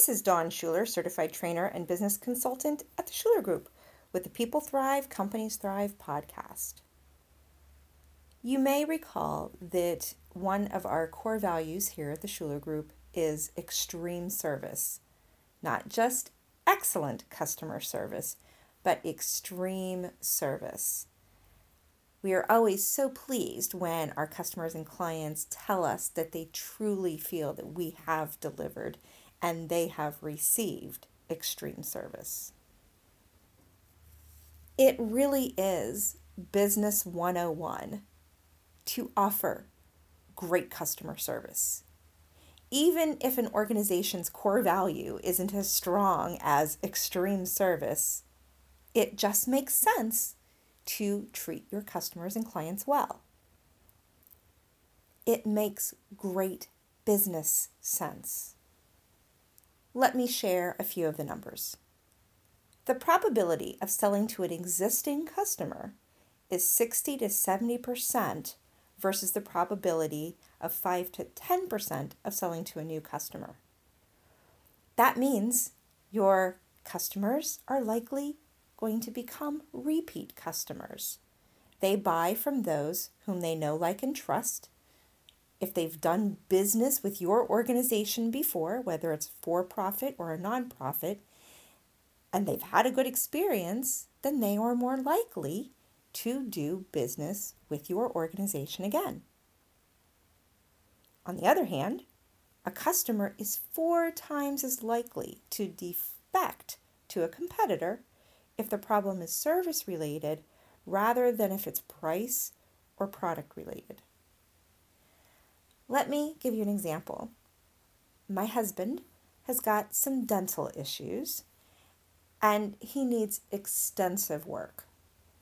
This is Dawn Shuler, certified trainer and business consultant at the Shuler Group with the People Thrive, Companies Thrive podcast. You may recall that one of our core values here at the Shuler Group is extreme service. Not just excellent customer service, but extreme service. We are always so pleased when our customers and clients tell us that they truly feel that we have delivered and they have received extreme service. It really is Business 101 to offer great customer service. Even if an organization's core value isn't as strong as extreme service, it just makes sense to treat your customers and clients well. It makes great business sense. Let me share a few of the numbers. The probability of selling to an existing customer is 60 to 70% versus the probability of 5 to 10% of selling to a new customer. That means your customers are likely going to become repeat customers. They buy from those whom they know, like, and trust if they've done business with your organization before, whether it's for profit or a nonprofit, and they've had a good experience, then they are more likely to do business with your organization again. On the other hand, a customer is four times as likely to defect to a competitor if the problem is service related rather than if it's price or product related. Let me give you an example. My husband has got some dental issues and he needs extensive work.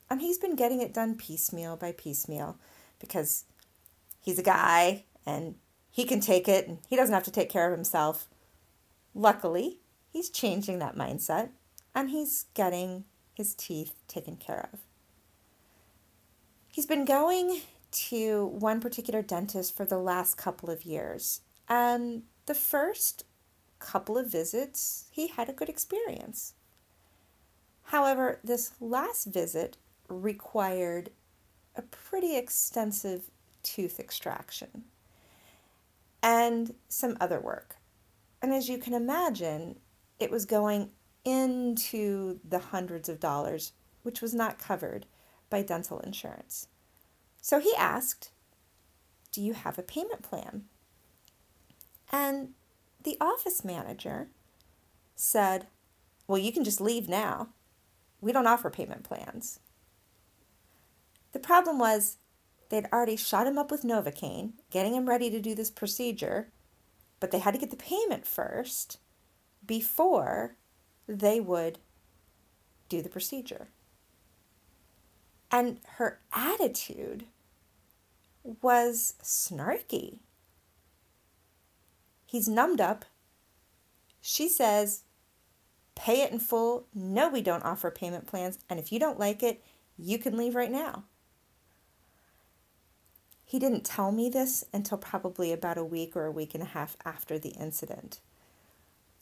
And he's been getting it done piecemeal by piecemeal because he's a guy and he can take it and he doesn't have to take care of himself. Luckily, he's changing that mindset and he's getting his teeth taken care of. He's been going to one particular dentist for the last couple of years. And the first couple of visits, he had a good experience. However, this last visit required a pretty extensive tooth extraction and some other work. And as you can imagine, it was going into the hundreds of dollars, which was not covered by dental insurance. So he asked, Do you have a payment plan? And the office manager said, Well, you can just leave now. We don't offer payment plans. The problem was they'd already shot him up with Novocaine, getting him ready to do this procedure, but they had to get the payment first before they would do the procedure. And her attitude was snarky. He's numbed up. She says, pay it in full. No, we don't offer payment plans. And if you don't like it, you can leave right now. He didn't tell me this until probably about a week or a week and a half after the incident.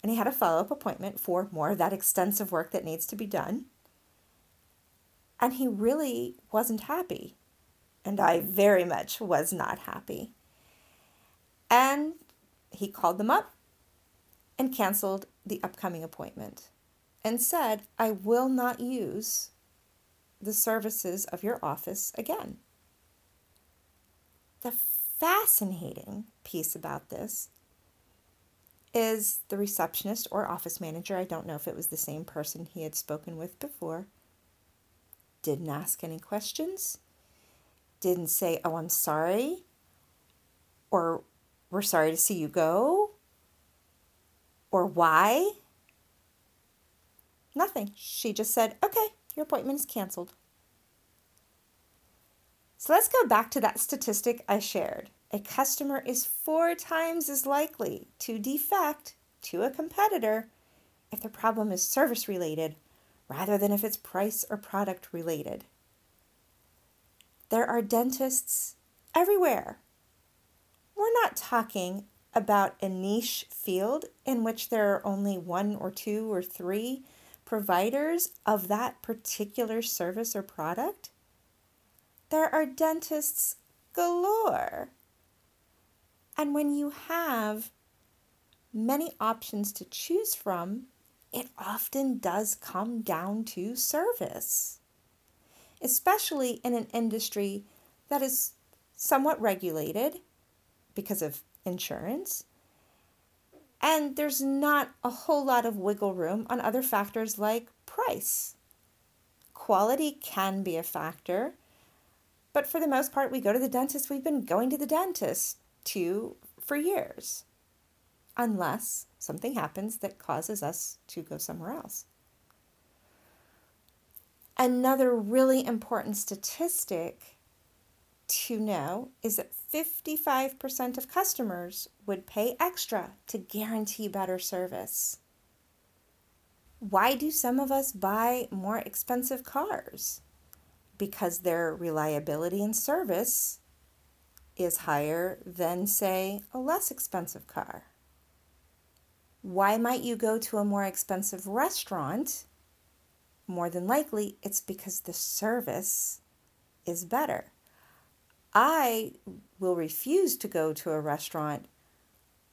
And he had a follow up appointment for more of that extensive work that needs to be done. And he really wasn't happy. And I very much was not happy. And he called them up and canceled the upcoming appointment and said, I will not use the services of your office again. The fascinating piece about this is the receptionist or office manager. I don't know if it was the same person he had spoken with before didn't ask any questions, didn't say, Oh, I'm sorry, or We're sorry to see you go, or why. Nothing. She just said, Okay, your appointment is canceled. So let's go back to that statistic I shared. A customer is four times as likely to defect to a competitor if the problem is service related rather than if it's price or product related. There are dentists everywhere. We're not talking about a niche field in which there are only one or two or three providers of that particular service or product, there are dentists galore. And when you have many options to choose from, it often does come down to service, especially in an industry that is somewhat regulated because of insurance. And there's not a whole lot of wiggle room on other factors like price. Quality can be a factor, but for the most part, we go to the dentist. We've been going to the dentist to for years, unless something happens that causes us to go somewhere else. Another really important statistic to know is that 55% of customers would pay extra to guarantee better service. Why do some of us buy more expensive cars? Because their reliability and service is higher than, say, a less expensive car. Why might you go to a more expensive restaurant? More than likely, it's because the service is better. I will refuse to go to a restaurant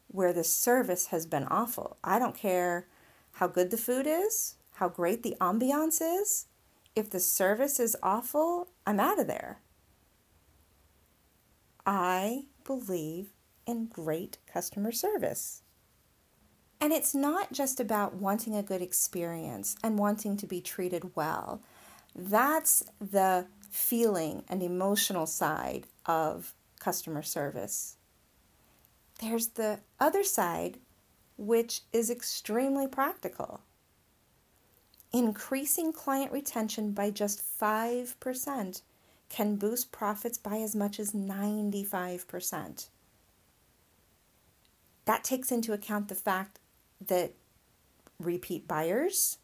where the service has been awful. I don't care how good the food is, how great the ambiance is. If the service is awful, I'm out of there. I believe in great customer service. And it's not just about wanting a good experience and wanting to be treated well. That's the feeling and emotional side of customer service. There's the other side, which is extremely practical. Increasing client retention by just 5% can boost profits by as much as 95%. That takes into account the fact that repeat buyers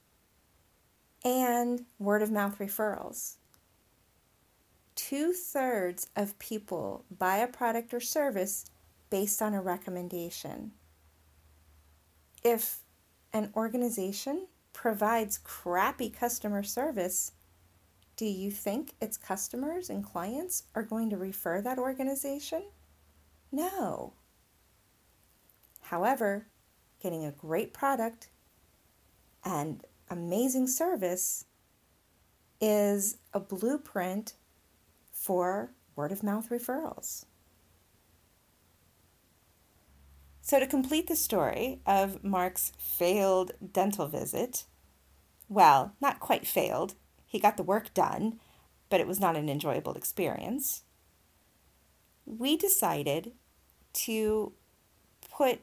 and word of mouth referrals two thirds of people buy a product or service based on a recommendation. If an organization provides crappy customer service, do you think its customers and clients are going to refer that organization? No. However, getting a great product and amazing service is a blueprint for word of mouth referrals. So, to complete the story of Mark's failed dental visit, well, not quite failed, he got the work done, but it was not an enjoyable experience. We decided to put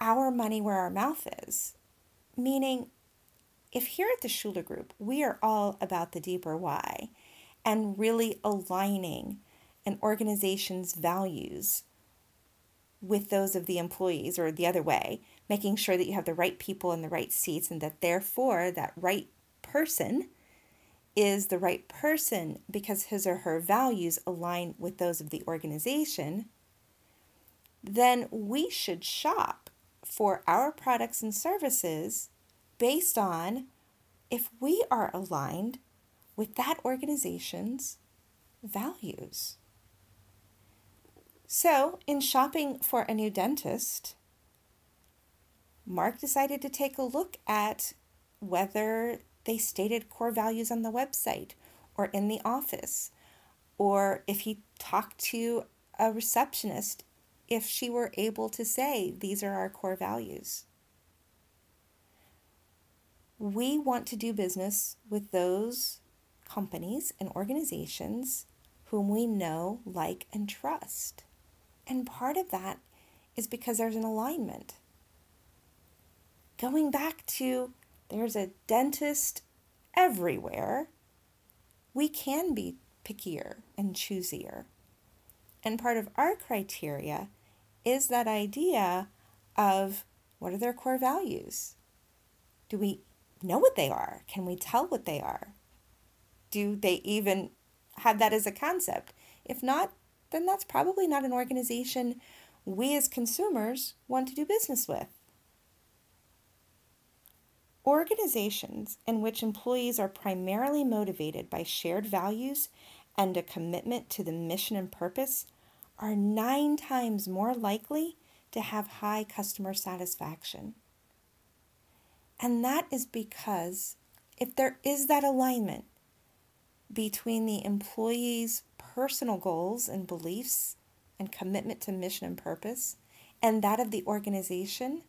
our money where our mouth is, meaning if here at the Shuler Group we are all about the deeper why, and really aligning an organization's values with those of the employees or the other way, making sure that you have the right people in the right seats and that therefore that right person is the right person because his or her values align with those of the organization, then we should shop for our products and services based on if we are aligned with that organization's values. So, in shopping for a new dentist, Mark decided to take a look at whether they stated core values on the website or in the office, or if he talked to a receptionist, if she were able to say, These are our core values. We want to do business with those companies and organizations whom we know, like, and trust. And part of that is because there's an alignment. Going back to there's a dentist everywhere, we can be pickier and choosier. And part of our criteria is that idea of what are their core values? Do we know what they are? Can we tell what they are? do they even have that as a concept? If not, then that's probably not an organization we as consumers want to do business with. Organizations in which employees are primarily motivated by shared values and a commitment to the mission and purpose are nine times more likely to have high customer satisfaction. And that is because if there is that alignment between the employee's personal goals and beliefs and commitment to mission and purpose and that of the organization,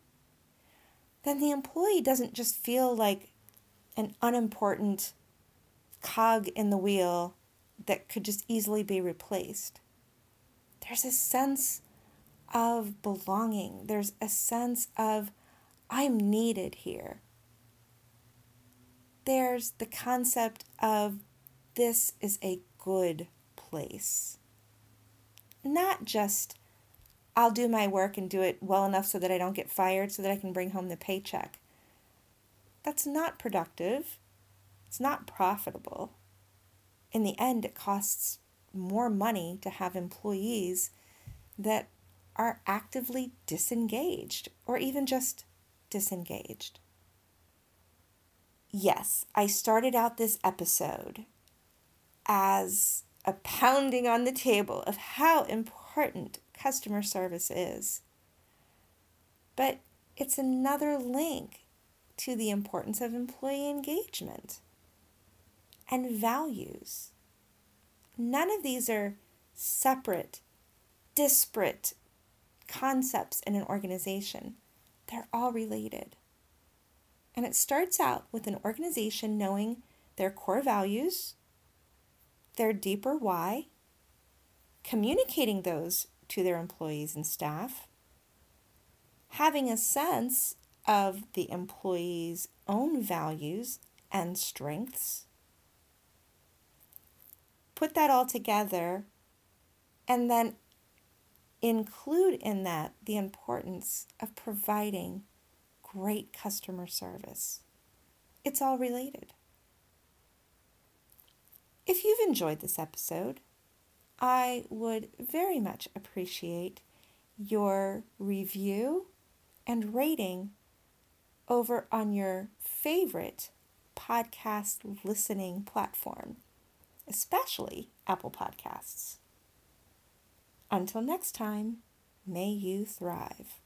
then the employee doesn't just feel like an unimportant cog in the wheel that could just easily be replaced. There's a sense of belonging, there's a sense of, I'm needed here. There's the concept of, this is a good place. Not just, I'll do my work and do it well enough so that I don't get fired so that I can bring home the paycheck. That's not productive. It's not profitable. In the end, it costs more money to have employees that are actively disengaged or even just disengaged. Yes, I started out this episode as a pounding on the table of how important customer service is. But it's another link to the importance of employee engagement and values. None of these are separate, disparate concepts in an organization. They're all related. And it starts out with an organization knowing their core values, their deeper why, communicating those to their employees and staff, having a sense of the employee's own values and strengths. Put that all together and then include in that the importance of providing great customer service. It's all related. If you've enjoyed this episode, I would very much appreciate your review and rating over on your favorite podcast listening platform, especially Apple Podcasts. Until next time, may you thrive.